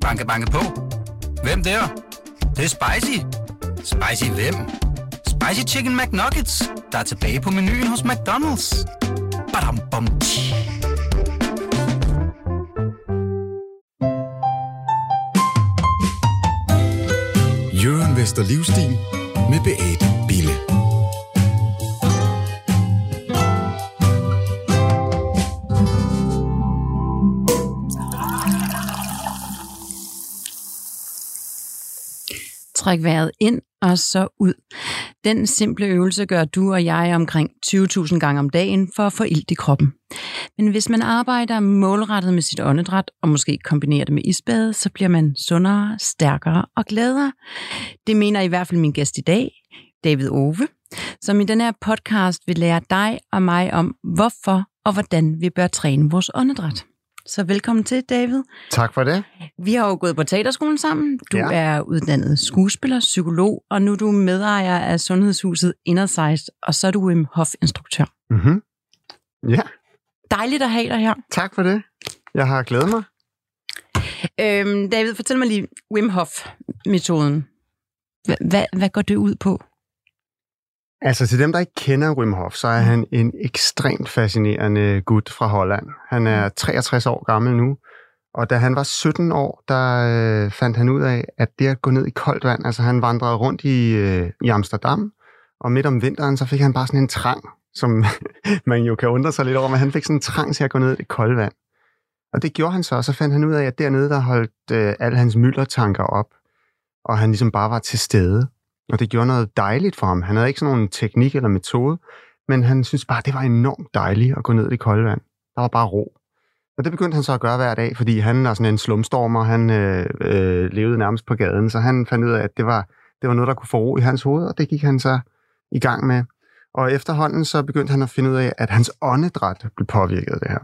Banke, banke på. Hvem der? Det, det er spicy. Spicy hvem? Spicy Chicken McNuggets, der er tilbage på menuen hos McDonald's. Badum, bom, tji. Jørgen Vester Livstil med Beate Bille. Træk vejret ind og så ud. Den simple øvelse gør du og jeg omkring 20.000 gange om dagen for at få ilt i kroppen. Men hvis man arbejder målrettet med sit åndedræt, og måske kombinerer det med isbade, så bliver man sundere, stærkere og gladere. Det mener i hvert fald min gæst i dag, David Ove, som i den her podcast vil lære dig og mig om, hvorfor og hvordan vi bør træne vores åndedræt. Så velkommen til, David. Tak for det. Vi har jo gået på teaterskolen sammen. Du Ja. er uddannet skuespiller, psykolog, og nu er du medejer af sundhedshuset Innersight, og så er du Wim Hof-instruktør. Mm-hmm. Ja, Dejligt at have dig her. tak for det. Jeg har glædet mig. Øhm, David, fortæl mig lige Wim Hof-metoden. Hva- Hvad, hvad går det ud på? Altså til dem, der ikke kender Wim Hof, så er han en ekstremt fascinerende gut fra Holland. Han er 63 år gammel nu, og da han var 17 år, der øh, fandt han ud af, at det at gå ned i koldt vand, altså han vandrede rundt i, øh, i Amsterdam, og midt om vinteren, så fik han bare sådan en trang, som man jo kan undre sig lidt over, men han fik sådan en trang til at gå ned i det kolde vand. Og det gjorde han så, og så fandt han ud af, at dernede, der holdt øh, alle hans myldertanker op, og han ligesom bare var til stede. Og det gjorde noget dejligt for ham. Han havde ikke sådan nogen teknik eller metode, men han synes bare, det var enormt dejligt at gå ned i det kolde vand. Der var bare ro. Og det begyndte han så at gøre hver dag, fordi han er sådan en slumstormer. Han øh, øh, levede nærmest på gaden, så han fandt ud af, at det var, det var noget, der kunne få ro i hans hoved, og det gik han så i gang med. Og efterhånden så begyndte han at finde ud af, at hans åndedræt blev påvirket af det her.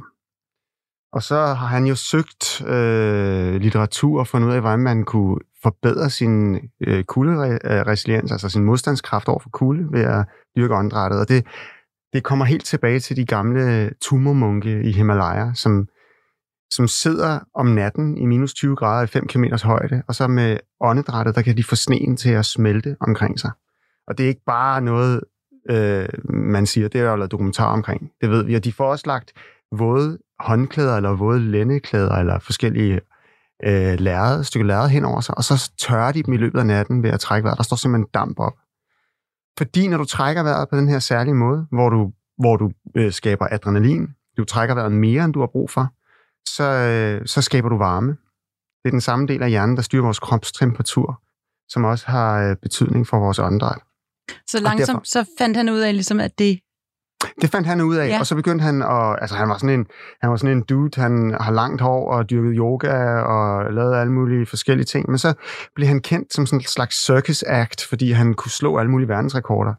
Og så har han jo søgt øh, litteratur og fundet ud af, hvordan man kunne forbedre sin øh, kulderesiliens, altså sin modstandskraft over for kulde ved at dyrke åndedrættet. Og det, det kommer helt tilbage til de gamle tumormunke i Himalaya, som, som sidder om natten i minus 20 grader i 5 km højde, og så med åndedrættet, der kan de få sneen til at smelte omkring sig. Og det er ikke bare noget, øh, man siger, det er jo lavet dokumentar omkring. Det ved vi, og de får også lagt våde håndklæder, eller våde lændeklæder, eller forskellige øh, lærred, stykke lærred hen over sig, og så tørrer de dem i løbet af natten ved at trække vejret. Der står simpelthen damp op. Fordi når du trækker vejret på den her særlige måde, hvor du, hvor du øh, skaber adrenalin, du trækker vejret mere, end du har brug for, så, øh, så skaber du varme. Det er den samme del af hjernen, der styrer vores kropstemperatur, som også har øh, betydning for vores åndedræt. Så derfor- langsomt så fandt han ud af, ligesom, at det... Det fandt han ud af, ja. Og så begyndte han at, altså han var sådan en, han var sådan en dude, han har langt hår og dyrket yoga og lavet alle mulige forskellige ting, men så blev han kendt som sådan en slags circus act, fordi han kunne slå alle mulige verdensrekorder.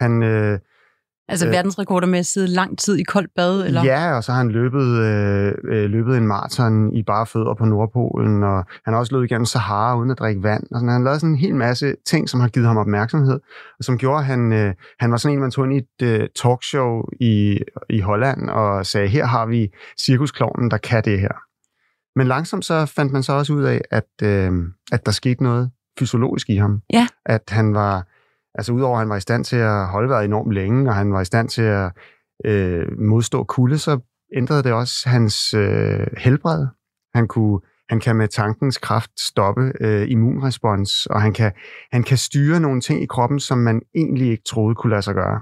Han, øh, Altså Øh. verdensrekorder med at sidde lang tid i koldt bad, eller? ja, og så har han løbet, øh, øh, løbet en maraton i bare fødder på Nordpolen, og han har også løbet igennem Sahara uden at drikke vand. Og sådan. Han lavet sådan en hel masse ting, som har givet ham opmærksomhed, og som gjorde, at han, øh, han var sådan en, man tog ind i et øh, talkshow i, i Holland og sagde, her har vi cirkusklovnen, der kan det her. Men langsomt så fandt man så også ud af, at, øh, at der skete noget fysiologisk i ham. Ja. At han var, altså udover at han var i stand til at holde vejret enormt længe, og han var i stand til at øh, modstå kulde, så ændrede det også hans øh, helbred. Han, kunne, han kan med tankens kraft stoppe øh, immunrespons, og han kan, han kan styre nogle ting i kroppen, som man egentlig ikke troede kunne lade sig gøre.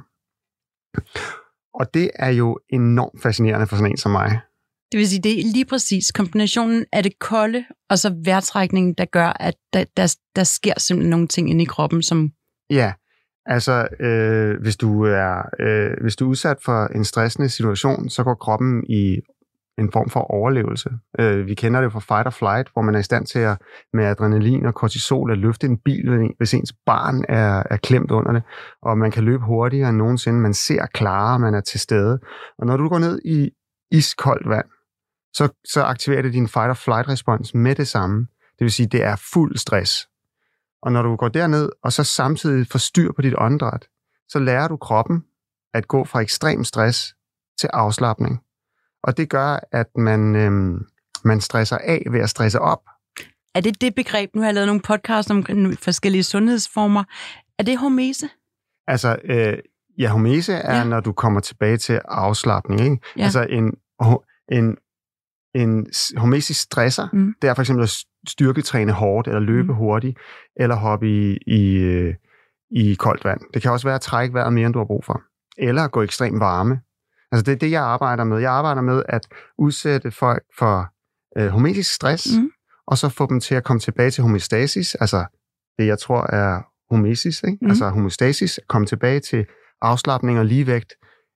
Og det er jo enormt fascinerende for sådan en som mig. Det vil sige, det er lige præcis kombinationen af det kolde, og så vejrtrækningen, der gør, at der, der, der sker simpelthen nogle ting inde i kroppen, som... Ja, altså øh, hvis, du er, øh, hvis du er udsat for en stressende situation, så går kroppen i en form for overlevelse. Øh, vi kender det fra fight or flight, hvor man er i stand til at med adrenalin og kortisol at løfte en bil, hvis ens barn er, er klemt under det, og man kan løbe hurtigere end nogensinde, man ser klarere, man er til stede. Og når du går ned i iskoldt vand, så, så aktiverer det din fight or flight respons med det samme. Det vil sige, det er fuld stress. Og når du går derned, og så samtidig får styr på dit åndedræt, så lærer du kroppen at gå fra ekstrem stress til afslappning. Og det gør, at man, øhm, Man stresser af ved at stresse op. Er det det begreb? Nu har jeg lavet nogle podcasts om forskellige sundhedsformer. Er det hormese? Altså, øh, ja, homese er, Ja. når du kommer tilbage til afslappning. Ikke? Ja. Altså, en, en, en homesisk stresser, Mm. det er for eksempel at styrketræne hårdt, eller løbe Mm. hurtigt, eller hoppe i, i, øh, i koldt vand. Det kan også være at trække vejret mere, end du har brug for. Eller at gå ekstrem varme. Altså, det er det, jeg arbejder med. Jeg arbejder med at udsætte folk for øh, homesisk stress, Mm. og så få dem til at komme tilbage til homeostasis, altså det, jeg tror er homesis, ikke? Mm. altså homeostasis, komme tilbage til afslappning og ligevægt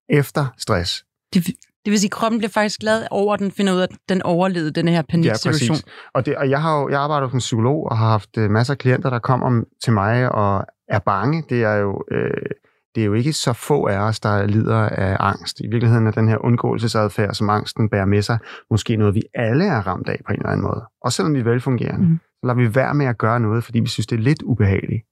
efter stress. Det, det vil sige, at kroppen bliver faktisk glad over, at den finder ud af, at den overlevede den her paniksituation. Og, det, og jeg, har jo, jeg arbejder som psykolog og har haft øh, masser af klienter, der kommer til mig og er bange. Det er jo... Øh, det er jo ikke så få af os, der lider af angst. I virkeligheden er den her undgåelsesadfærd, som angsten bærer med sig, måske noget, vi alle er ramt af på en eller anden måde. Og selvom vi er velfungerende, mm. så lader vi være med at gøre noget, fordi vi synes, det er lidt ubehageligt.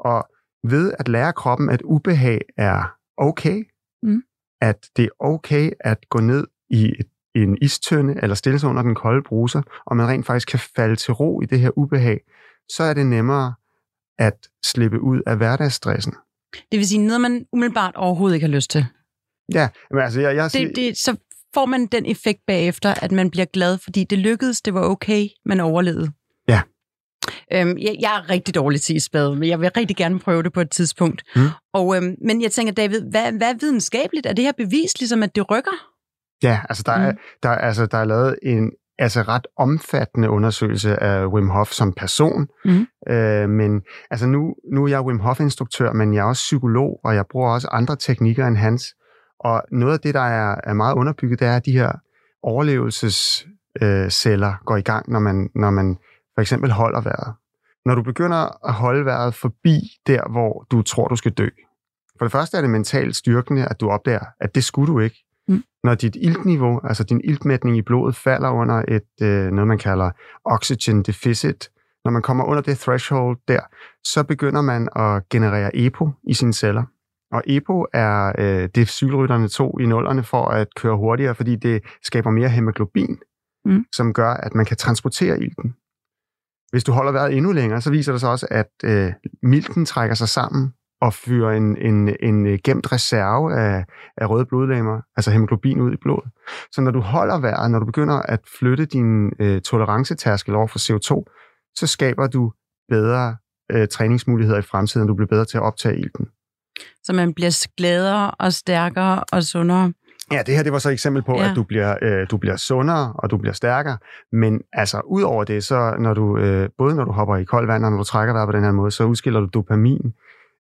Og ved at lære kroppen, at ubehag er okay, Mhm. At det er okay at gå ned i et, en istønde eller stille sig under den kolde bruser, og man rent faktisk kan falde til ro i det her ubehag, så er det nemmere at slippe ud af hverdagsstressen. Det vil sige noget, man umiddelbart overhovedet ikke har lyst til. Ja, men altså, jeg, jeg, Det, det, så får man den effekt bagefter, at man bliver glad, fordi det lykkedes, det var okay, man overlevede. Øhm, jeg, jeg er rigtig dårlig til isbad, men jeg vil rigtig gerne prøve det på et tidspunkt. Mm. Og, øhm, men jeg tænker, David, hvad, hvad er videnskabeligt? Er det her bevis, ligesom at det rykker? Ja, altså der, mm. er, der, er- altså der er lavet en altså ret omfattende undersøgelse af Wim Hof som person. Mhm. Øh, men altså nu, nu er jeg Wim Hof-instruktør, men jeg er også psykolog, og jeg bruger også andre teknikker end hans. Og noget af det, der er, er meget underbygget, det er, at de her overlevelsesceller øh, går i gang, når man, når man for eksempel holder vejret. Når du begynder at holde vejret forbi der, hvor du tror, du skal dø. For det første er det mentalt styrkende, at du opdager, at det skulle du ikke. Mm. Når dit iltniveau, altså din iltmætning i blodet, falder under et øh, noget, man kalder oxygen deficit, når man kommer under det threshold der, så begynder man at generere EPO i sine celler. Og EPO er øh, det, cykelrytterne tog i nullerne for at køre hurtigere, fordi det skaber mere hemoglobin, Mm. som gør, at man kan transportere ilten. Hvis du holder vejret endnu længere, så viser det sig også, at øh, milten trækker sig sammen og fyrer en, en, en øh, gemt reserve af, af røde blodlegemer, altså hemoglobin ud i blodet. Så når du holder vejret, når du begynder at flytte din øh, tolerancetærskel over for CO2, så skaber du bedre øh, træningsmuligheder i fremtiden, du bliver bedre til at optage ilten. Så man bliver gladere og stærkere og sundere. Ja, det her det var så et eksempel på, Ja. at du bliver, øh, du bliver sundere, og du bliver stærkere. Men altså, ud over det, så når du, øh, både når du hopper i koldt vand, og når du trækker vejret på den her måde, så udskiller du dopamin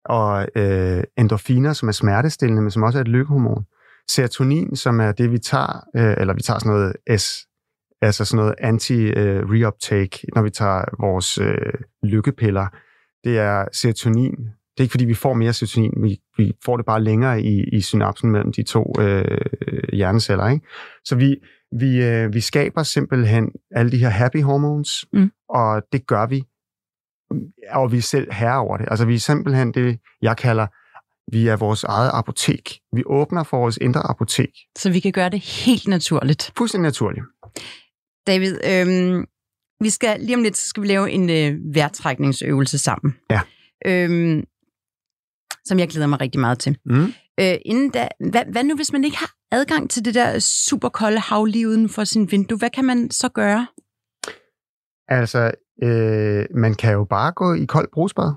og øh, endorfiner, som er smertestillende, men som også er et lykkehormon. Serotonin, som er det, vi tager, øh, eller vi tager sådan noget S, altså sådan noget anti-reuptake, når vi tager vores øh, lykkepiller. Det er serotonin. Det er ikke, fordi vi får mere serotonin, vi, vi får det bare længere i, i synapsen mellem de to øh, hjerneceller. Ikke? Så vi, vi, øh, vi skaber simpelthen alle de her happy hormones, Mm. og det gør vi, og vi er selv herre over det. Altså vi er simpelthen det, jeg kalder, vi er vores eget apotek. Vi åbner for vores indre apotek. Så vi kan gøre det helt naturligt. Fuldstændig naturligt. David, øhm, vi skal lige om lidt, så skal vi lave en øh, vejrtrækningsøvelse sammen. Ja. Øhm, som jeg glæder mig rigtig meget til. Mm. Øh, inden da, hvad, hvad nu, hvis man ikke har adgang til det der super kolde havliv uden for sin vindue? Hvad kan man så gøre? Altså, øh, man kan jo bare gå i koldt brusbad.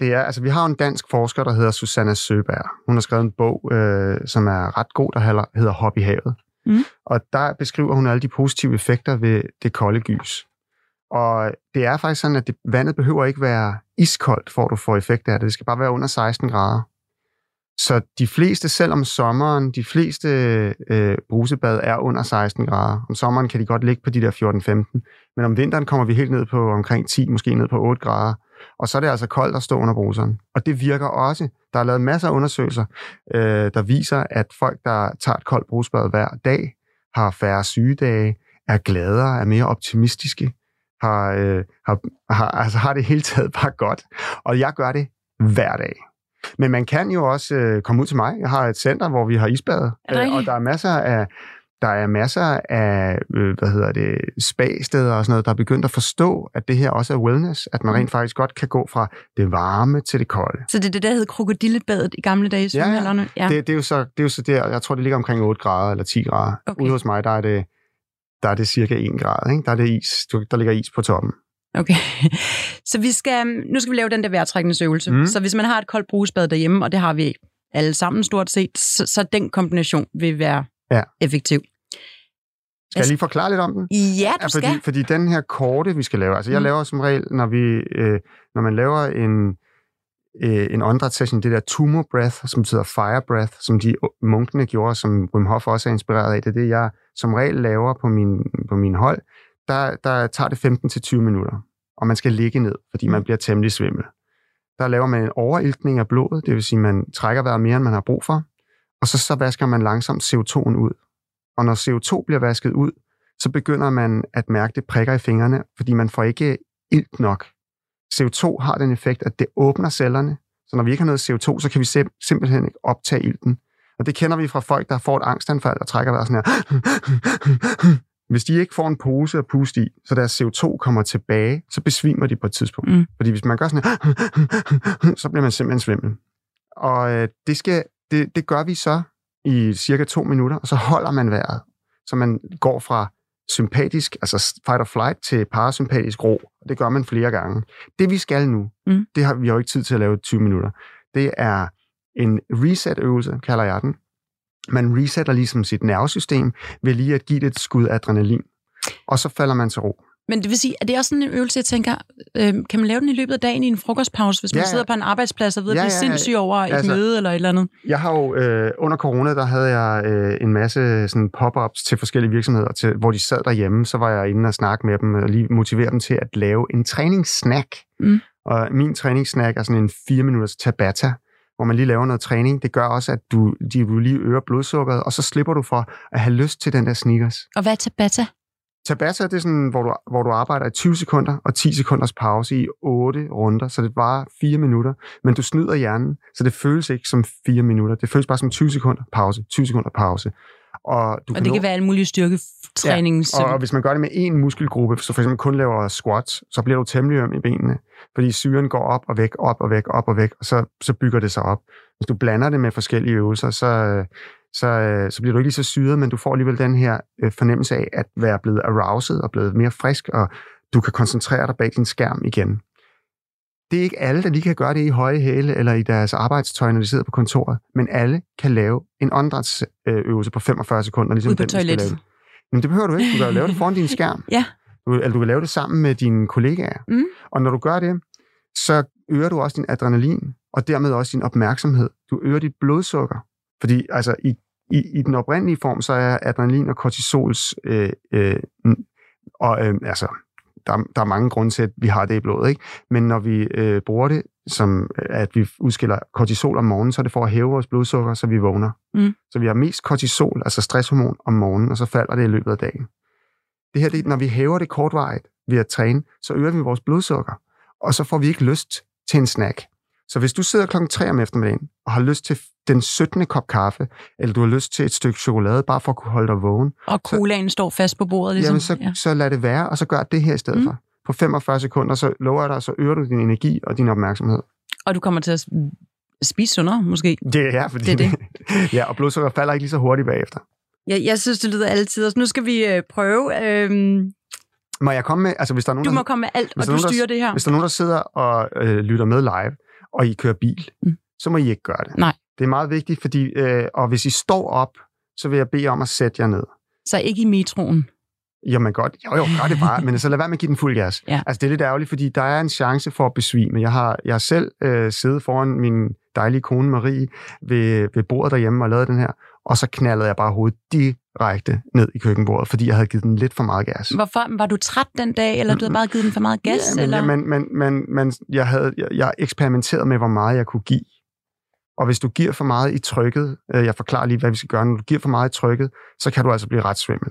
Det er, altså, vi har en dansk forsker, der hedder Susanna Søberg. Hun har skrevet en bog, øh, som er ret god, der hedder- hedder Hop i havet. Mm. Og der beskriver hun alle de positive effekter ved det kolde gys. Og det er faktisk sådan, at det, vandet behøver ikke være iskoldt, for at du får effekt af det. Det skal bare være under 16 grader. Så de fleste, selv om sommeren, de fleste øh, brusebad er under 16 grader. Om sommeren kan de godt ligge på de der 14-15. Men om vinteren kommer vi helt ned på omkring 10, måske ned på 8 grader. Og så er det altså koldt at stå under bruseren. Og det virker også. Der er lavet masser af undersøgelser, øh, der viser, at folk, der tager et koldt brusebad hver dag, har færre sygedage, er gladere, er mere optimistiske, har, øh, har, har, altså har det hele taget bare godt. Og jeg gør det hver dag. Men man kan jo også øh, komme ud til mig. Jeg har et center, hvor vi har isbad, øh, og der er masser af der er masser af, øh, hvad hedder det, spa-steder og sådan noget, der er begyndt at forstå, at det her også er wellness, at man rent faktisk godt kan gå fra det varme til det kolde. Så det er det, der hed krokodillebadet i gamle dage i Ja, ja. Ja. Det, det, er jo så, det er jo så der, jeg tror, det ligger omkring 8 grader eller 10 grader. Okay. Ude hos mig, der er det, der er det cirka 1 grad. Ikke? Der er det is, der ligger is på toppen. Okay. Så vi skal, nu skal vi lave den der vejrtrækningsøvelse. Mm. Så hvis man har et koldt brusebad derhjemme, og det har vi alle sammen stort set, så, så den kombination vil være Ja. effektiv. Skal jeg lige forklare lidt om den? Ja, du Ja, skal. fordi, fordi den her korte, vi skal lave, altså jeg Mm. laver som regel, når, vi, øh, når man laver en, øh, en åndedrætssession, det der tumor breath, som betyder fire breath, som de munkene gjorde, som Wim Hof også er inspireret af, det er det, jeg som regel laver på min, på min hold, der, der tager det 15-20 minutter, og man skal ligge ned, fordi man bliver temmelig svimmel. Der laver man en overiltning af blodet, det vil sige, at man trækker vejret mere, end man har brug for, og så, så vasker man langsomt CO2'en ud. Og når CO2 bliver vasket ud, så begynder man at mærke det prikker i fingrene, fordi man får ikke ilt nok. CO2 har den effekt, at det åbner cellerne, så når vi ikke har noget CO2, så kan vi sim- simpelthen ikke optage ilten. Og det kender vi fra folk, der får et angstanfald og trækker vejret sådan her. Hvis de ikke får en pose at puste i, så deres CO2 kommer tilbage, så besvimer de på et tidspunkt. Mm. Fordi hvis man gør sådan her, så bliver man simpelthen svimmel. Og øh, det, skal, det, det gør vi så i cirka to minutter, og så holder man vejret. Så man går fra sympatisk, altså fight or flight, til parasympatisk ro. Og det gør man flere gange. Det vi skal nu, Mm. det har vi jo ikke tid til at lave i 20 minutter. Det er en reset-øvelse, kalder jeg den. Man resetter ligesom sit nervesystem ved lige at give det et skud adrenalin. Og så falder man til ro. Men det vil sige, at det er også sådan en øvelse, jeg tænker, øh, kan man lave den i løbet af dagen i en frokostpause, hvis man Ja, ja. sidder på en arbejdsplads og ved at Ja, blive ja, sindssyg over et Altså- møde eller et eller andet? Jeg har jo, øh, under corona, der havde jeg øh, en masse sådan pop-ups til forskellige virksomheder, til, hvor de sad derhjemme, så var jeg inde og snakke med dem og lige motivere dem til at lave en træningssnack. Mm. Og min træningssnack er sådan en 4 minutters tabata, hvor man lige laver noget træning. Det gør også, at du, de, du lige øger blodsukkeret, og så slipper du for at have lyst til den der sneakers. Og hvad er tabata? Tabata, det er sådan, hvor du, hvor du arbejder i 20 sekunder og 10 sekunders pause i 8 runder, så det varer 4 minutter. Men du snyder hjernen, så det føles ikke som 4 minutter. Det føles bare som 20 sekunder pause, 20 sekunder pause. Og, du Og det nå- kan være alle mulige styrketræning. og, og hvis man gør det med én muskelgruppe, så for eksempel kun laver squats, så bliver du temmelig øm i benene, fordi syren går op og væk, op og væk, op og væk, og så, så bygger det sig op. Hvis du blander det med forskellige øvelser, så, så, så bliver du ikke lige så syret, men du får alligevel den her øh, fornemmelse af at være blevet aroused og blevet mere frisk, og du kan koncentrere dig bag din skærm igen. Det er ikke alle, der lige kan gøre det i høje hæle eller i deres arbejdstøj, når de sidder på kontoret, men alle kan lave en åndedrætsøvelse på 45 sekunder, ligesom Ude på den, toilettet. lave. Men det behøver du ikke. Du kan jo lave det foran din skærm. Ja. Du, eller du kan lave det sammen med dine kollegaer. Mm. Og når du gør det, så øger du også din adrenalin, og dermed også din opmærksomhed. Du øger dit blodsukker. Fordi altså, i, i, i den oprindelige form, så er adrenalin og kortisols... Øh, øh, og, øh, altså, der, der er mange grunde til, at vi har det i blodet. Ikke? Men når vi øh, bruger det, som øh, at vi udskiller kortisol om morgenen, så er det for at hæve vores blodsukker, så vi vågner. Mm. Så vi har mest kortisol, altså stresshormon, om morgenen, og så falder det i løbet af dagen. Det her, det, når vi hæver det kortvarigt ved at træne, så øger vi vores blodsukker, og så får vi ikke lyst til en snack. Så hvis du sidder klokken 3 om eftermiddagen og har lyst til den 17. kop kaffe, eller du har lyst til et stykke chokolade, bare for at kunne holde dig vågen, Og colaen står fast på bordet. Ligesom. jamen så, ja. så lad det være, og så gør det her i stedet Mm. for. På 45 sekunder, så lover jeg dig, så øger du din energi og din opmærksomhed. Og du kommer til at spise sundere, måske. Det er fordi Det er det. ja, og blodsukker falder ikke lige så hurtigt bagefter. Jeg, jeg synes, det lyder altid. Så nu skal vi øh, prøve. Øhm, Må jeg komme med, altså hvis der er nogen, du der, må komme med alt, og der du nogen, der- styrer det her. hvis der er nogen, der sidder og øh, lytter med live, og I kører bil, Mm. så må I ikke gøre det. Nej. Det er meget vigtigt, fordi, øh, og hvis I står op, så vil jeg bede om at sætte jer ned. Så ikke i metroen. Jamen godt, jo jo, gør det bare, men så lad være med at give den fuld gas. Ja. Altså det er lidt ærgerligt, fordi der er en chance for at besvime. Jeg har, jeg har selv øh, siddet foran min dejlige kone Marie ved, ved bordet derhjemme og lavet den her, og så knaldede jeg bare hovedet direkte ned i køkkenbordet, fordi jeg havde givet den lidt for meget gas. Hvorfor? Var du træt den dag, eller du havde bare givet den for meget gas? Ja, men, eller? ja, men, men, men, men jeg, havde, jeg, jeg eksperimenterede med, hvor meget jeg kunne give. Og hvis du giver for meget i trykket, øh, jeg forklarer lige, hvad vi skal gøre, når du giver for meget i trykket, så kan du altså blive ret svimmel.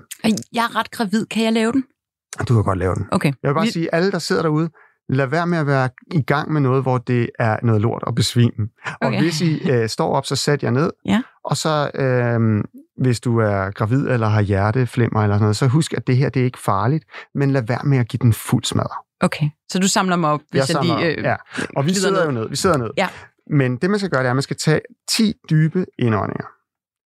Jeg er ret gravid. Kan jeg lave den? Du kan godt lave den. Okay. Jeg vil bare Vi- sige, alle, der sidder derude, lad være med at være i gang med noget, hvor det er noget lort og besvime. Og Okay. hvis I øh, står op, så sæt jer ned. Ja. Og så, øh, hvis du er gravid eller har hjerteflimmer eller sådan noget, så husk, at det her det er ikke farligt, men lad være med at give den fuld smadre. Okay, så du samler mig op, hvis jeg, samler lige... Øh, ja. Og vi sidder ned. jo ned. Vi sidder ned. Ja. Men det, man skal gøre, det er, at man skal tage 10 dybe indåndinger.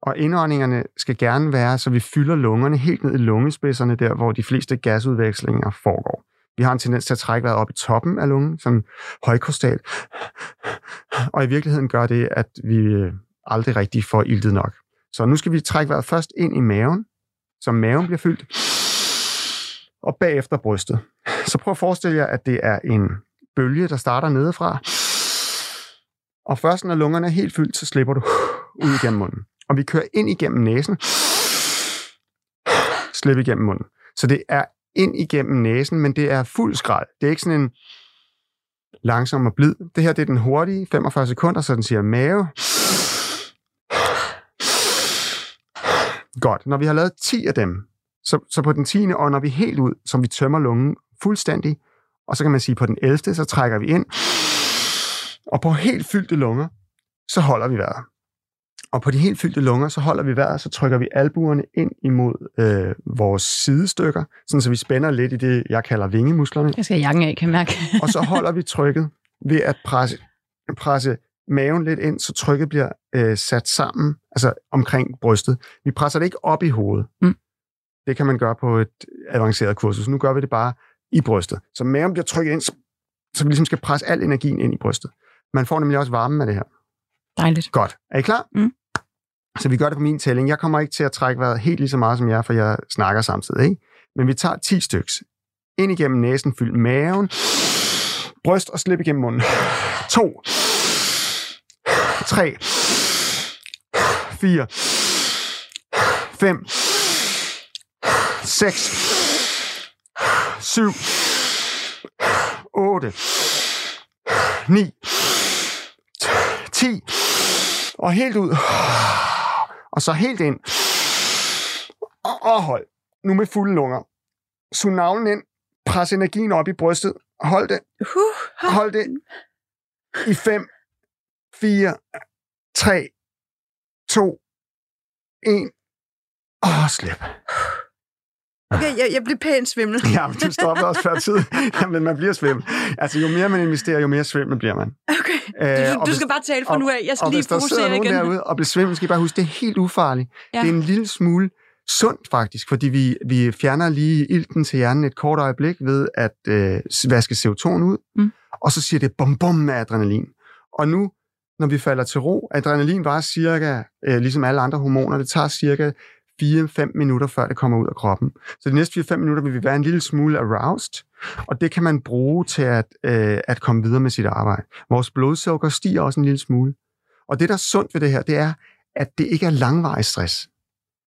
Og indåndingerne skal gerne være, så vi fylder lungerne helt ned i lungespidserne, der hvor de fleste gasudvekslinger foregår. Vi har en tendens til at trække vejret op i toppen af lungen, som højkostal. Og i virkeligheden gør det, at vi øh, aldrig rigtig får iltet nok. Så nu skal vi trække vejret først ind i maven, så maven bliver fyldt, og bagefter brystet. Så prøv at forestille jer, at det er en bølge, der starter nedefra. Og først når lungerne er helt fyldt, så slipper du ud igennem munden. Og vi kører ind igennem næsen, slip igennem munden. Så det er ind igennem næsen, men det er fuld skrald. Det er ikke sådan en langsom og blid. Det her det er den hurtige, 45 sekunder, så den siger mave. Godt. Når vi har lavet 10 af dem, så, så på den 10. ånder vi helt ud, som vi tømmer lungen fuldstændig. Og så kan man sige, på den 11. så trækker vi ind. Og på helt fyldte lunger, så holder vi vejret. Og på de helt fyldte lunger, så holder vi vejret, så trykker vi albuerne ind imod øh, vores sidestykker, sådan så vi spænder lidt i det, jeg kalder vingemusklerne. Jeg skal jakken af, kan jeg mærke. Og så holder vi trykket ved at presse, presse maven lidt ind, så trykket bliver øh, sat sammen, altså omkring brystet. Vi presser det ikke op i hovedet. Mm. Det kan man gøre på et avanceret kursus. Nu gør vi det bare i brystet. Så maven bliver trykket ind, så, vi ligesom skal presse al energien ind i brystet. Man får nemlig også varme med det her. Dejligt. Godt. Er I klar? Mm. Så vi gør det på min tælling. Jeg kommer ikke til at trække vejret helt lige så meget som jer, for jeg snakker samtidig. Ikke? Men vi tager 10 styks. Ind igennem næsen, fyld maven. Bryst og slip igennem munden. 2. 3. 4. 5. 6. 7. 8. 9. 10. Og helt ud. Og så helt ind. Og, og hold. Nu med fulde lunger. Sug navlen ind. Pres energien op i brystet. Hold det. Hold det. I 5, 4, 3, 2, 1. Åh, slip. Okay, jeg, jeg blev pænt svimmel. Ja, men du stoppede også før tid. Jamen, man bliver svimmel. Altså, jo mere man investerer, jo mere svimmel bliver man. Okay, Øh, du, og du hvis- skal bare tale fra og- nu af. Jeg skal og lige hvis der sidder fokusere nogen igen. derude og bliver svimmel, skal I bare huske, det er helt ufarligt. Ja. Det er en lille smule sundt faktisk, fordi vi, vi fjerner lige ilten til hjernen et kort øjeblik ved at øh, vaske CO2 ud, Mm. og så siger det bum bum med adrenalin. Og nu, når vi falder til ro, adrenalin var cirka, øh, ligesom alle andre hormoner, det tager cirka 4-5 minutter, før det kommer ud af kroppen. Så de næste 4-5 minutter vil vi være en lille smule aroused, og det kan man bruge til at, øh, at komme videre med sit arbejde. Vores blodsukker stiger også en lille smule. Og det, der er sundt ved det her, det er, at det ikke er langvarig stress.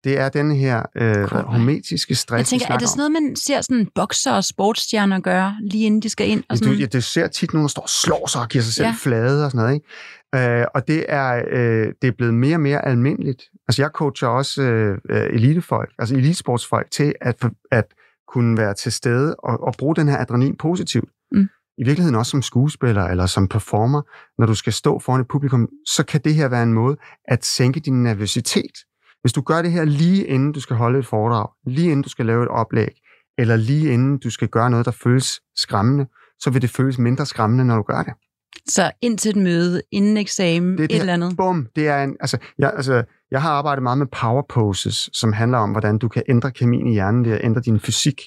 Det er den her øh, hormetiske stress, Jeg tænker, er det sådan noget, man ser sådan bokser og sportsstjerner gøre, lige inden de skal ind? Og sådan? du, ja, det ser tit nogen, der står og slår sig og giver sig selv ja. flade og sådan noget. Ikke? Øh, og det er, øh, det er blevet mere og mere almindeligt. Altså jeg coacher også øh, øh, elitefolk, altså elitesportsfolk, til at, at kunne være til stede og, og bruge den her adrenalin positivt. Mm. I virkeligheden også som skuespiller eller som performer, når du skal stå foran et publikum, så kan det her være en måde at sænke din nervøsitet. Hvis du gør det her lige inden du skal holde et foredrag, lige inden du skal lave et oplæg, eller lige inden du skal gøre noget, der føles skræmmende, så vil det føles mindre skræmmende, når du gør det. Så ind til et møde, inden eksamen, Det er et det eller andet. Bum, det er en, altså, jeg, altså, jeg har arbejdet meget med power poses, som handler om, hvordan du kan ændre kemien i hjernen ved at ændre din fysik.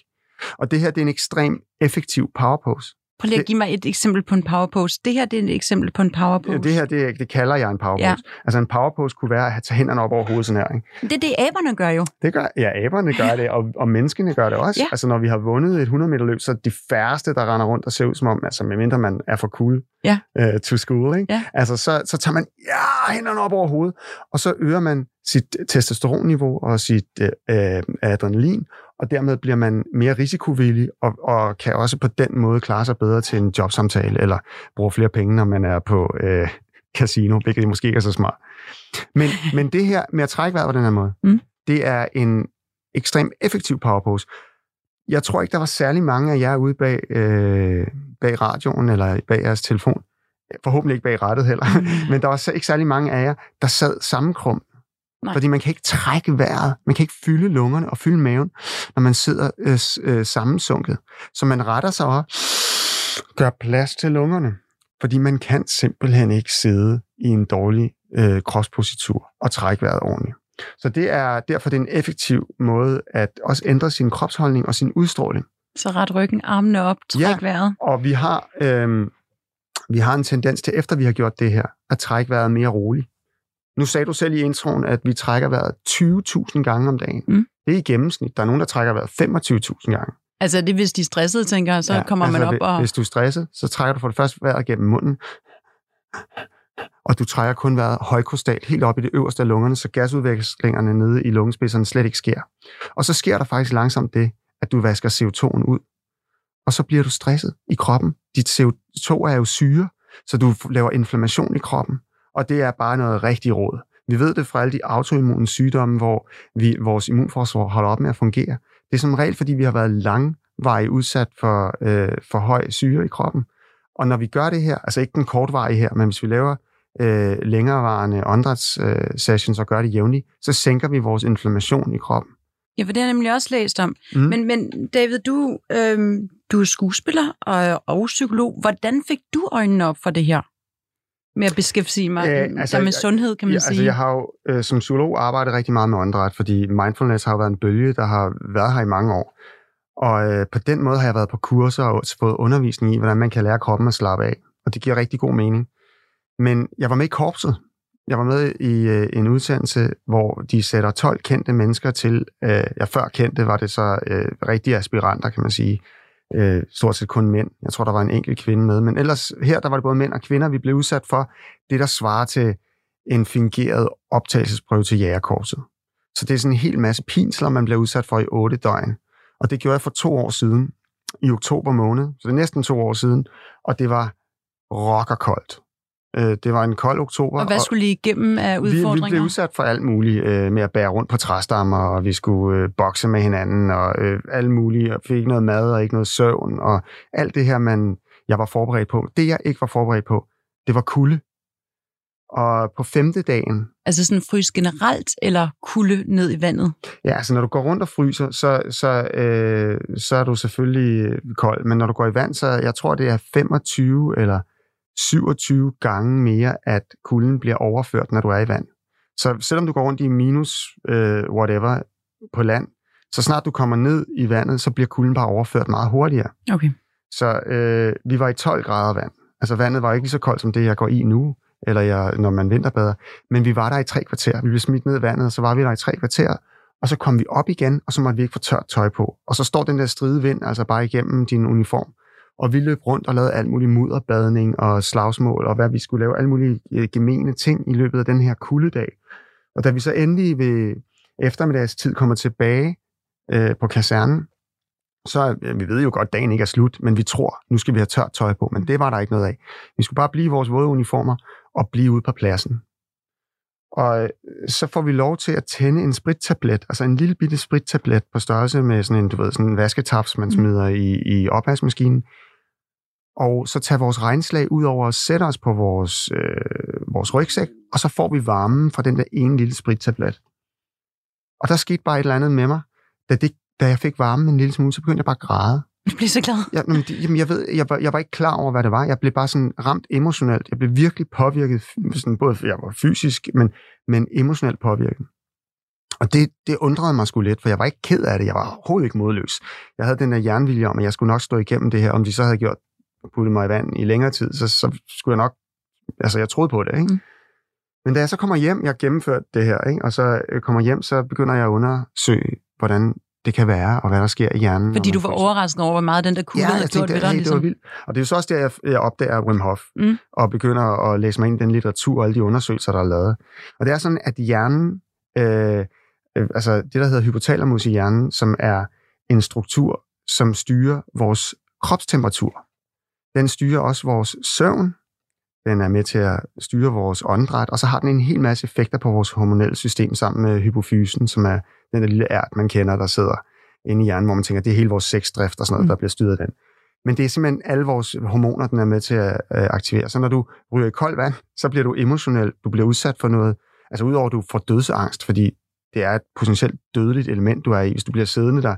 Og det her, det er en ekstrem effektiv power pose. Prøv lige at give mig et eksempel på en power pose. Det her det er et eksempel på en power pose. Det her, det, det kalder jeg en power pose. Ja. Altså en power pose kunne være at tage hænderne op over hovedet sådan her. Ikke? det er det, aberne gør jo. Det gør, ja, aberne gør det, og, og menneskene gør det også. Ja. Altså når vi har vundet et 100 meter løb, så er de færreste, der render rundt og ser ud som om, altså medmindre man er for cool Ja. uh, to school, ikke? Ja. Altså så, så tager man ja, hænderne op over hovedet, og så øger man sit testosteronniveau og sit uh, adrenalin, og dermed bliver man mere risikovillig og, og kan også på den måde klare sig bedre til en jobsamtale, eller bruge flere penge, når man er på uh, casino, hvilket måske ikke er så smart. Men, men det her med at trække vejret på den her måde, Mm. det er en ekstremt effektiv power pose. Jeg tror ikke, der var særlig mange af jer ude bag, øh, bag radioen eller bag jeres telefon. Forhåbentlig ikke bag rettet heller. Men der var ikke særlig mange af jer, der sad sammenkrum. Nej. Fordi man kan ikke trække vejret. Man kan ikke fylde lungerne og fylde maven, når man sidder øh, øh, sammensunket. Så man retter sig op, gør plads til lungerne. Fordi man kan simpelthen ikke sidde i en dårlig øh, kropspositur og trække vejret ordentligt. Så det er derfor det er en effektiv måde at også ændre sin kropsholdning og sin udstråling. Så ret ryggen, armene op, træk ja. vejret. Og vi har, øh, vi har en tendens til, efter vi har gjort det her, at trække vejret mere roligt. Nu sagde du selv i introen, at vi trækker vejret 20.000 gange om dagen. Mm. Det er i gennemsnit. Der er nogen, der trækker vejret 25.000 gange. Altså det hvis de er stressede, tænker så ja, kommer man op og... Hvis du er stresset, så trækker du for det første vejret gennem munden, og du trækker kun vejret højkostalt helt op i det øverste af lungerne, så gasudvekslingerne nede i lungespidserne slet ikke sker. Og så sker der faktisk langsomt det, at du vasker CO2'en ud, og så bliver du stresset i kroppen. Dit CO2 er jo syre, så du laver inflammation i kroppen, og det er bare noget rigtig råd. Vi ved det fra alle de autoimmune sygdomme, hvor vi, vores immunforsvar holder op med at fungere. Det er som regel, fordi vi har været langvarigt udsat for, øh, for høj syre i kroppen. Og når vi gør det her, altså ikke den kortvarige her, men hvis vi laver øh, længerevarende åndedræts øh, sessions og gør det jævnligt, så sænker vi vores inflammation i kroppen. Ja, for det har jeg nemlig også læst om. Mm. Men, men David, du, øhm, du er skuespiller og, og psykolog. Hvordan fik du øjnene op for det her? Med at beskæftige mig Øh, altså, altså, med jeg- sundhed, kan man ja, sige. Altså, jeg har jo øh, som psykolog arbejdet rigtig meget med åndedræt, fordi mindfulness har jo været en bølge, der har været her i mange år. Og øh, på den måde har jeg været på kurser og fået undervisning i, hvordan man kan lære kroppen at slappe af. Og det giver rigtig god mening. Men jeg var med i korpset. Jeg var med i øh, en udsendelse, hvor de sætter 12 kendte mennesker til. Øh, ja, før kendte var det så øh, rigtige aspiranter, kan man sige. Øh, stort set kun mænd. Jeg tror, der var en enkelt kvinde med. Men ellers her, der var det både mænd og kvinder. Vi blev udsat for det, der svarer til en fingeret optagelsesprøve til jægerkorset. Så det er sådan en hel masse pinsler, man bliver udsat for i otte døgn. Og det gjorde jeg for to år siden, i oktober måned. Så det er næsten to år siden. Og det var rockerkoldt. Øh, Det var en kold oktober. og hvad skulle I igennem af vi, vi udfordringer? blev udsat for alt muligt øh, med at bære rundt på træstammer, og vi skulle øh, bokse med hinanden, og øh, alt muligt, og fik ikke noget mad og ikke noget søvn, og alt det her, man, jeg var forberedt på. Det, jeg ikke var forberedt på, det var kulde. Og på femte dagen, Altså sådan frys generelt, eller kulde ned i vandet? ja, altså når du går rundt og fryser, så, så, øh, så er du selvfølgelig kold, men når du går i vand, så jeg tror, det er 25 eller 27 gange mere, at kulden bliver overført, når du er i vand. Så selvom du går rundt i minus øh, whatever på land, så snart du kommer ned i vandet, så bliver kulden bare overført meget hurtigere. Okay. Så øh, vi var i 12 grader vand. Altså vandet var ikke lige så koldt som det, jeg går i nu, eller jeg, når man vinterbader. Men vi var der i tre kvarter. Vi blev smidt ned i vandet, og så var vi der i tre kvarter. Og så kom vi op igen, og så måtte vi ikke få tørt tøj på. Og så står den der stride vind altså bare igennem din uniform. Og vi løb rundt og lavede alt muligt mudderbadning og slagsmål, og hvad vi skulle lave, alle mulige øh, gemene ting i løbet af den her kuldedag. Og da vi så endelig ved eftermiddagstid kommer tilbage øh, på kasernen, så øh, vi ved jo godt, at dagen ikke er slut, men vi tror, nu skal vi have tørt tøj på, men det var der ikke noget af. Vi skulle bare blive i vores våde uniformer og blive ude på pladsen. Og øh, så får vi lov til at tænde en sprittablet, altså en lille bitte sprittablet på størrelse med sådan en, du ved, sådan en vasketaps, man smider i, i opvaskemaskinen. Og så tage vores regnslag ud over og sætte os på vores, øh, vores rygsæk, og så får vi varmen fra den der ene lille sprittablet. Og der skete bare et eller andet med mig. Da, det, da jeg fik varmen en lille smule, så begyndte jeg bare at græde. Jeg bliver så glad. Jeg, jamen, det- jamen, jeg, ved, jeg, var, jeg var ikke klar over, hvad det var. Jeg blev bare sådan ramt emotionelt. Jeg blev virkelig påvirket, sådan, både jeg var fysisk, men, men emotionelt påvirket. Og det, det undrede mig sgu lidt, for jeg var ikke ked af det. Jeg var overhovedet ikke modløs. Jeg havde den der jernvilje om, at jeg skulle nok stå igennem det her. Om de så havde gjort puttet mig i vand i længere tid, så, så skulle jeg nok... Altså, jeg troede på det, ikke? Mm. Men da jeg så kommer hjem, jeg har gennemført det her, ikke? og så øh, kommer hjem, så begynder jeg at undersøge, hvordan det kan være, og hvad der sker i hjernen. Fordi du var overrasket over, hvor meget den der kulde Ja, havde gjort ved dig. hey, det var Ligesom. vildt. Og det er jo så også der, jeg, jeg opdager Wim Hof, Mm. og begynder at læse mig ind i den litteratur og alle de undersøgelser, der er lavet. Og det er sådan, at hjernen, øh, øh, altså det, der hedder hypotalamus i hjernen, som er en struktur, som styrer vores kropstemperatur. Den styrer også vores søvn, den er med til at styre vores åndedræt, og så har den en hel masse effekter på vores hormonelle system sammen med hypofysen, som er den der lille ært, man kender, der sidder inde i hjernen, hvor man tænker, det er hele vores sexdrift og sådan noget, Mm. der bliver styret af den. Men det er simpelthen alle vores hormoner, den er med til at øh, aktivere. Så når du ryger i koldt vand, så bliver du emotionel, du bliver udsat for noget. Altså udover at du får dødsangst, fordi det er et potentielt dødeligt element, du er i. Hvis du bliver siddende der,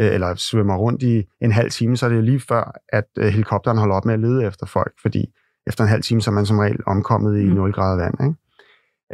øh, eller svømmer rundt i en halv time, så er det lige før, at øh, helikopteren holder op med at lede efter folk, fordi efter en halv time, så er man som regel omkommet i Mm. 0 grader vand. Ikke?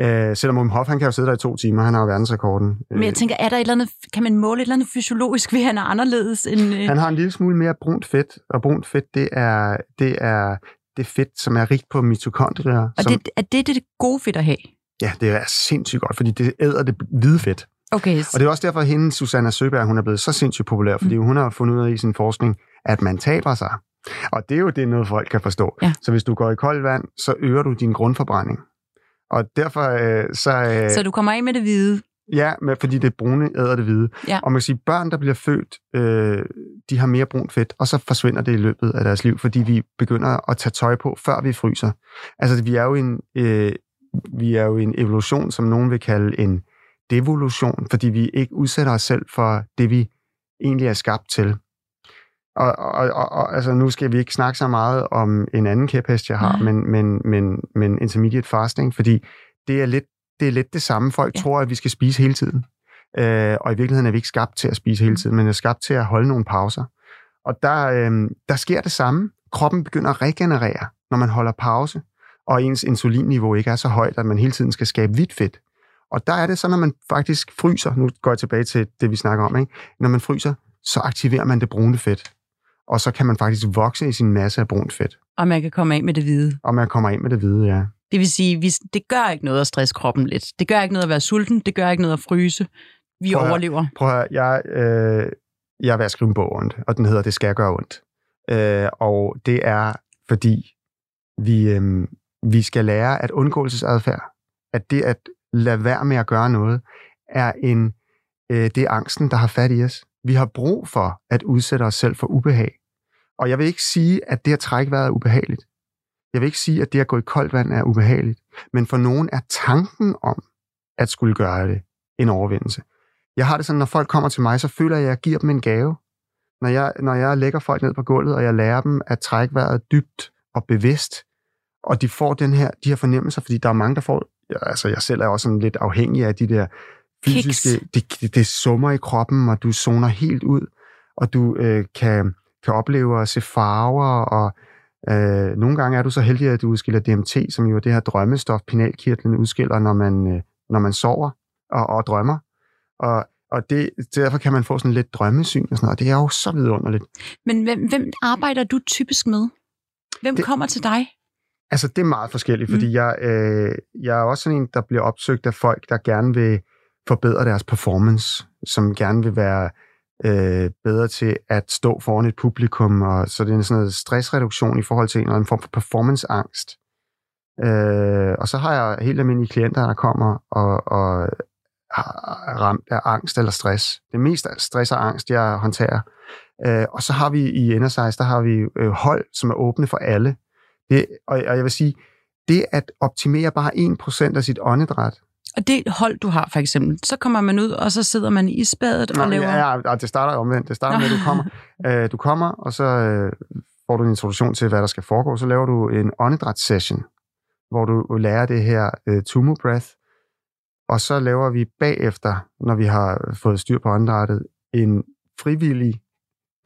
Øh, selvom Hof, han kan jo sidde der i to timer, han har jo verdensrekorden. Men jeg tænker, er der et eller andet, kan man måle et eller andet fysiologisk ved, at han er anderledes end... Øh, Han har en lille smule mere brunt fedt, og brunt fedt, det er det, er det fedt, som er rigt på mitokondrier. og som, det, er det det gode fedt at have? Ja, det er sindssygt godt, fordi det æder det hvide fedt. Okay, Og det er også derfor, at hende, Susanna Søberg, hun er blevet så sindssygt populær, fordi Mm. hun har fundet ud af i sin forskning, at man taber sig. Og det er jo det, noget folk kan forstå. Ja. Så hvis du går i koldt vand, så øger du din grundforbrænding. Og derfor øh, så... Øh, så du kommer af med det hvide. Ja, men fordi det brune æder det hvide. Ja. Og man kan sige, børn, der bliver født, øh, de har mere brunt fedt, og så forsvinder det i løbet af deres liv, fordi vi begynder at tage tøj på, før vi fryser. Altså, vi er jo en, øh, vi er jo en evolution, som nogen vil kalde en devolution, fordi vi ikke udsætter os selv for det, vi egentlig er skabt til. Og, og, og, og altså, nu skal vi ikke snakke så meget om en anden kæphest, jeg har, Nej. men, men, men, men intermediate fasting, fordi det er lidt det, er lidt det samme. Folk Ja. ja. tror, at vi skal spise hele tiden. Øh, og i virkeligheden er vi ikke skabt til at spise hele tiden, men er skabt til at holde nogle pauser. Og der, øh, der sker det samme. Kroppen begynder at regenerere, når man holder pause, og ens insulinniveau ikke er så højt, at man hele tiden skal skabe hvidt fedt. Og der er det så, når man faktisk fryser, nu går jeg tilbage til det, vi snakker om, ikke? når man fryser, så aktiverer man det brune fedt. Og så kan man faktisk vokse i sin masse af brunt fedt. Og man kan komme af med det hvide. Og man kommer ind med det hvide, ja. Det vil sige, vi, det gør ikke noget at stresse kroppen lidt. Det gør ikke noget at være sulten. Det gør ikke noget at fryse. Vi Prøv at overlever. Prøv at jeg, øh, jeg er ved at skrive en bog om det, og den hedder Det skal gøre ondt. Øh, og det er, fordi vi, øh, vi skal lære, at undgåelsesadfærd, at det at lade være med at gøre noget, er en, øh, det er angsten, der har fat i os. Vi har brug for at udsætte os selv for ubehag. Og jeg vil ikke sige, at det at trække vejret er ubehageligt. Jeg vil ikke sige, at det at gå i koldt vand er ubehageligt. Men for nogen er tanken om at skulle gøre det en overvindelse. Jeg har det sådan, når folk kommer til mig, så føler jeg, at jeg giver dem en gave. Når jeg, når jeg lægger folk ned på gulvet, og jeg lærer dem at trække vejret dybt og bevidst, og de får den her, de her fornemmelser, fordi der er mange, der får, altså jeg selv er også sådan lidt afhængig af de der fysiske, det, det, det summer i kroppen, og du zoner helt ud, og du øh, kan, kan opleve at se farver, og øh, nogle gange er du så heldig, at du udskiller DMT, som jo er det her drømmestof, pinalkirtlen udskiller, når man, øh, når man sover og, og drømmer. Og, og det, derfor kan man få sådan lidt drømmesyn og sådan noget, og det er jo så vidunderligt. Men hvem, hvem arbejder du typisk med? Hvem. Det- kommer til dig? Altså, det er meget forskelligt, fordi Mm. jeg, øh, jeg er også sådan en, der bliver opsøgt af folk, der gerne vil forbedre deres performance, som gerne vil være øh, bedre til at stå foran et publikum, og så det er sådan noget stressreduktion i forhold til en eller anden form for performanceangst. Øh, og så har jeg helt almindelige klienter, der kommer og, og har ramt af angst eller stress. Det mest er stress og angst, jeg håndterer. Øh, og så har vi i Energize, der har vi øh, hold, som er åbne for alle. Det, og, og jeg vil sige, det at optimere bare 1% af sit åndedræt, Og det hold, du har for eksempel, så kommer man ud, og så sidder man i isbadet og laver... ja, ja, det starter omvendt. Det starter med, at du kommer, øh, du kommer og så øh, får du en introduktion til, hvad der skal foregå. Så laver du en åndedrætssession, hvor du lærer det her øh, Tumo Breath. Og så laver vi bagefter, når vi har fået styr på åndedrættet, en frivillig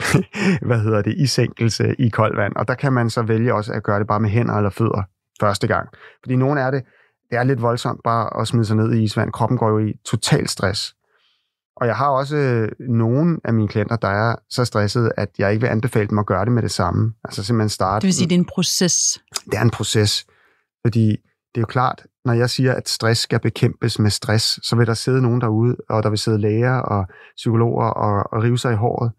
hvad hedder det, isænkelse i koldt vand. Og der kan man så vælge også at gøre det bare med hænder eller fødder første gang. Fordi nogen er det, det er lidt voldsomt bare at smide sig ned i isvand. Kroppen går jo i total stress. Og jeg har også øh, nogle af mine klienter, der er så stressede, at jeg ikke vil anbefale dem at gøre det med det samme. Altså simpelthen starte. Det vil sige, det er en proces. det er en proces. Fordi det er jo klart, når jeg siger, at stress skal bekæmpes med stress, så vil der sidde nogen derude, og der vil sidde læger og psykologer og, og rive sig i håret.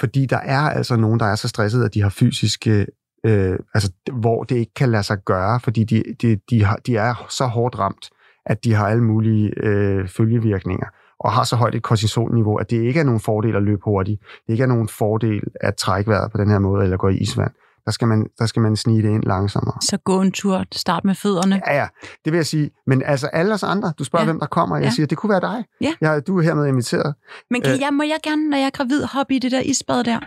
Fordi der er altså nogen, der er så stresset, at de har fysiske, øh, altså hvor det ikke kan lade sig gøre, fordi de, de, de, har, de er så hårdt ramt, at de har alle mulige øh, følgevirkninger, og har så højt et kortisolniveau, at det ikke er nogen fordel at løbe hurtigt. Det ikke er nogen fordel at trække vejret på den her måde, eller gå i isvand. Der skal man, der skal man snige det ind langsommere. Så gå en tur, start med fødderne. Ja, ja, det vil jeg sige. Men altså alle os andre, du spørger, Ja. hvem der kommer, jeg Ja. siger, det kunne være dig. Ja. Jeg, du er hermed inviteret. Men kan Øh. jeg, må jeg gerne, når jeg er gravid, hoppe i det der isbad der?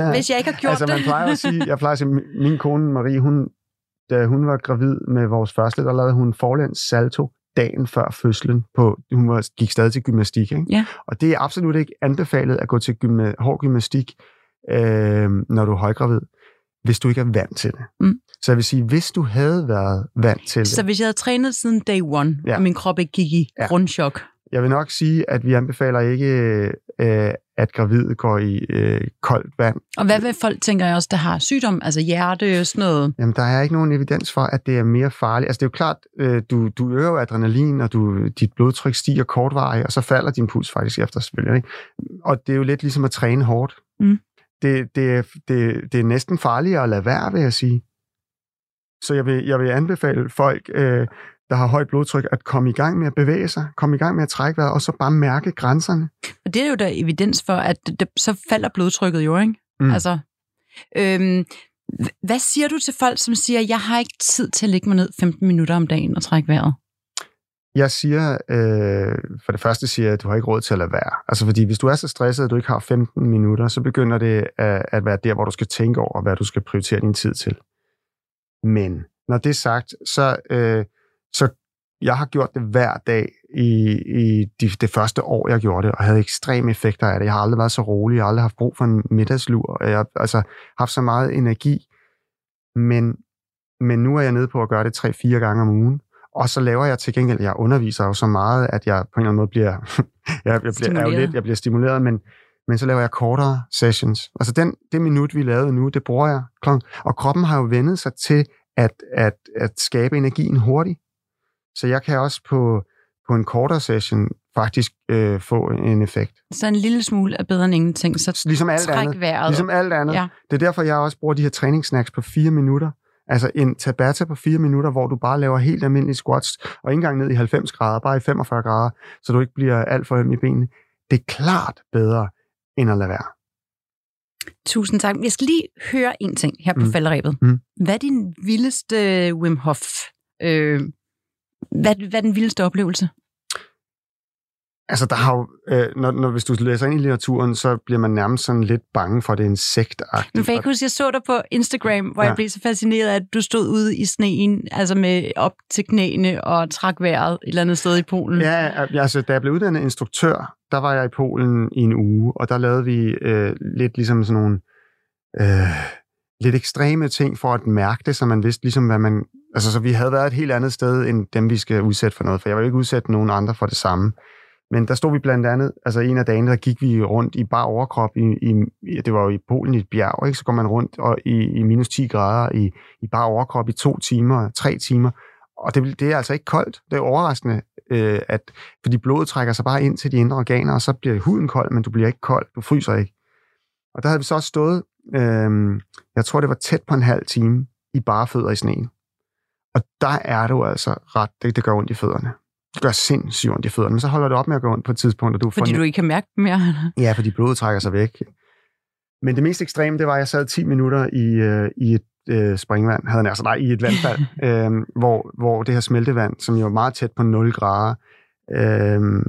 hvis jeg ikke har gjort altså, man plejer at sige, jeg plejer at sige, min- min kone Marie, hun, da hun var gravid med vores første, der lavede hun forlæns salto dagen før fødslen. På, hun var, gik stadig til gymnastik. Ikke? Ja. Og det er absolut ikke anbefalet at gå til gymna, hård gymnastik, øh, når du er højgravid, hvis du ikke er vant til det. Mm. Så jeg vil sige, hvis du havde været vant til det, Så hvis jeg havde trænet siden day one, Ja. og min krop ikke gik i Ja. grundchok, jeg vil nok sige, at vi anbefaler ikke, øh, at gravide går i øh, koldt vand. og hvad vil folk, tænker jeg også, der har sygdom, altså hjerte og sådan noget? Jamen, der er ikke nogen evidens for, at det er mere farligt. Altså, det er jo klart, øh, du, du øger jo adrenalin, og du, dit blodtryk stiger kortvarigt, og så falder din puls faktisk efter selvfølgelig. Ikke? Og det er jo lidt ligesom at træne hårdt. Mm. Det, det, det, det er næsten farligere at lade være, vil jeg sige. Så jeg vil, jeg vil anbefale folk, øh, der har højt blodtryk, at komme i gang med at bevæge sig, komme i gang med at trække vejret, og så bare mærke grænserne. Og det er jo der evidens for, at det, så falder blodtrykket jo, ikke? Mm. Altså, øhm, hvad siger du til folk, som siger, jeg har ikke tid til at lægge mig ned 15 minutter om dagen og trække vejret? Jeg siger, øh, for det første siger jeg, at du har ikke råd til at lade være. Altså fordi hvis du er så stresset, at du ikke har 15 minutter, så begynder det at, at være der, hvor du skal tænke over, hvad du skal prioritere din tid til. Men når det er sagt, så, øh, så jeg har gjort det hver dag i, i de, det første år, jeg gjorde det, og havde ekstreme effekter af det. Jeg har aldrig været så rolig, jeg har aldrig haft brug for en middagslur, jeg har altså, haft så meget energi. Men, men nu er jeg nede på at gøre det 3-4 gange om ugen. Og så laver jeg til gengæld, jeg underviser jo så meget, at jeg på en eller anden måde bliver, jeg, jeg bliver, er jo Stimuleret. lidt, jeg bliver stimuleret, men, men så laver jeg kortere sessions. Altså den, det minut, vi lavede nu, det bruger jeg. Klon. Og kroppen har jo vendet sig til at, at, at skabe energien hurtigt. Så jeg kan også på, på en kortere session faktisk øh, få en effekt. Så en lille smule er bedre end ingenting, så Ligesom alt træk andet. vejret. Ligesom alt andet. Ja. Det er derfor, jeg også bruger de her træningssnacks på fire minutter. Altså en Tabata på fire minutter, hvor du bare laver helt almindelige squats, og ikke engang ned i 90 grader, bare i 45 grader, så du ikke bliver alt for øm i benene. Det er klart bedre, end at lade være. Tusind tak. Jeg skal lige høre en ting her på. Mm. falderæbet. Mm. Hvad er din vildeste Wim Hof? Øh, hvad, hvad er den vildeste oplevelse? Altså, der har jo, øh, når, når, hvis du læser ind i litteraturen, så bliver man nærmest sådan lidt bange for, at det er insektagtigt. Men for jeg huske, jeg så dig på Instagram, hvor ja. Jeg blev så fascineret, at du stod ude i sneen, altså med op til knæene og trak vejret et eller andet sted i Polen. Ja, altså, da jeg blev uddannet instruktør, der var jeg i Polen i en uge, og der lavede vi øh, lidt ligesom sådan nogle øh, lidt ekstreme ting for at mærke det, så man vidste ligesom, hvad man... Altså, så vi havde været et helt andet sted, end dem, vi skal udsætte for noget, for jeg jo ikke udsætte nogen andre for det samme. Men der stod vi blandt andet, altså en af dagene, der gik vi rundt i bare overkrop, i, i, det var jo i Polen i et bjerg, ikke? så går man rundt og i, i minus 10 grader i, i bare overkrop i to timer, tre timer, og det, det er altså ikke koldt. Det er overraskende, øh, at, fordi blodet trækker sig bare ind til de indre organer, og så bliver huden kold, men du bliver ikke kold, du fryser ikke. Og der havde vi så også stået, øh, jeg tror det var tæt på en halv time, i bare fødder i sneen. Og der er du altså ret, det, det gør ondt i fødderne. Det gør sindssygt ondt i fødderne, men så holder det op med at gøre ondt på et tidspunkt, og du Fordi får du ikke kan mærke dem mere. Ja, fordi blodet trækker sig væk. Men det mest ekstreme, det var, at jeg sad 10 minutter i, øh, i et øh, springvand, havde jeg sagt, nej, i et vandfald, øh, hvor, hvor det her smeltevand, som jo er meget tæt på 0 grader, øh,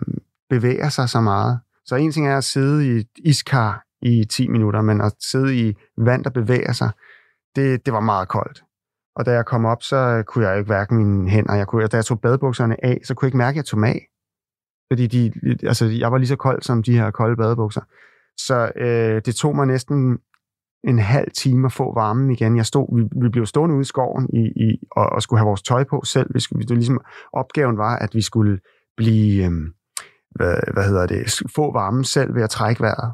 bevæger sig så meget. Så en ting er at sidde i et iskar i 10 minutter, men at sidde i vand, der bevæger sig, det, det var meget koldt. Og da jeg kom op, så kunne jeg ikke hverken mine hænder. Jeg kunne, da jeg tog badebukserne af, så kunne jeg ikke mærke, at jeg tog dem af. Fordi de, altså, jeg var lige så kold som de her kolde badebukser. Så øh, det tog mig næsten en halv time at få varmen igen. Jeg stod, vi, vi blev stående ude i skoven i, i, og, og skulle have vores tøj på selv. Vi skulle, det ligesom, opgaven var, at vi skulle blive, øh, hvad, hvad hedder det, få varmen selv ved at trække vejret.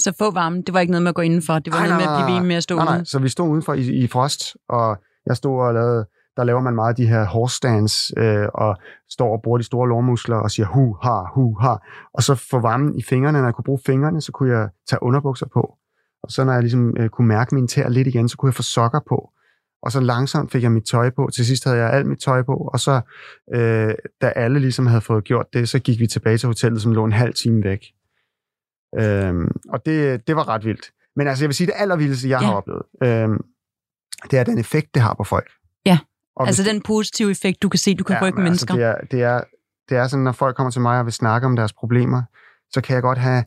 Så få varme, det var ikke noget med at gå indenfor. Det var Nej, noget med nej, at blive nej, ved med at stå Nej, nej, ude. så vi stod udenfor i, i frost, og jeg stod og lavede, der laver man meget af de her horse stands, øh, og står og bruger de store lårmuskler og siger hu, ha, hu, ha. Og så få varmen i fingrene, når jeg kunne bruge fingrene, så kunne jeg tage underbukser på. Og så når jeg ligesom øh, kunne mærke min tær lidt igen, så kunne jeg få sokker på. Og så langsomt fik jeg mit tøj på. Til sidst havde jeg alt mit tøj på, og så, øh, da alle ligesom havde fået gjort det, så gik vi tilbage til hotellet, som lå en halv time væk. Øhm, og det, det var ret vildt. Men altså, jeg vil sige, det allervildeste, jeg Ja. har oplevet, øhm, det er den effekt, det har på folk. Ja, og Altså hvis- den positive effekt, du kan se, du kan rykke men mennesker. Altså, det, er, det, er, det er sådan, når folk kommer til mig og vil snakke om deres problemer, så kan jeg godt have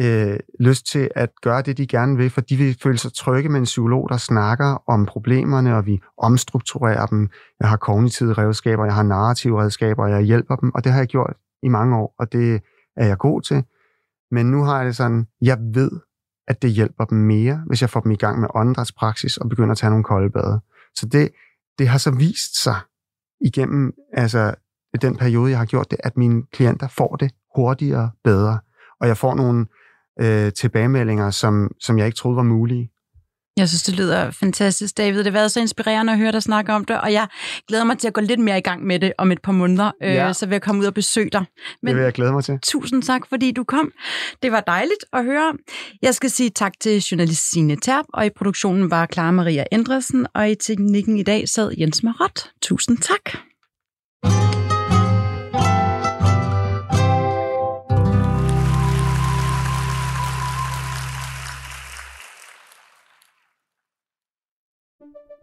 øh, lyst til at gøre det, de gerne vil, for de vil føle sig trygge med en psykolog, der snakker om problemerne, og vi omstrukturerer dem. Jeg har kognitive redskaber, jeg har narrative redskaber, og jeg hjælper dem, og det har jeg gjort i mange år, og det er jeg god til. Men nu har jeg det sådan, jeg ved, at det hjælper dem mere, hvis jeg får dem i gang med åndedrætspraksis og begynder at tage nogle kolde bade. Så det, det har så vist sig igennem altså, den periode, jeg har gjort det, at mine klienter får det hurtigere, bedre. Og jeg får nogle øh, tilbagemeldinger, som, som jeg ikke troede var mulige. Jeg synes, det lyder fantastisk, David. Det har været så inspirerende at høre dig snakke om det, og jeg glæder mig til at gå lidt mere i gang med det om et par måneder, øh, ja. så vil jeg komme ud og besøge dig. Men det vil jeg glæde mig til. Tusind tak, fordi du kom. Det var dejligt at høre. Jeg skal sige tak til journalist Signe Terp, og i produktionen var Clara Maria Endresen, og i teknikken i dag sad Jens Marot. Tusind tak.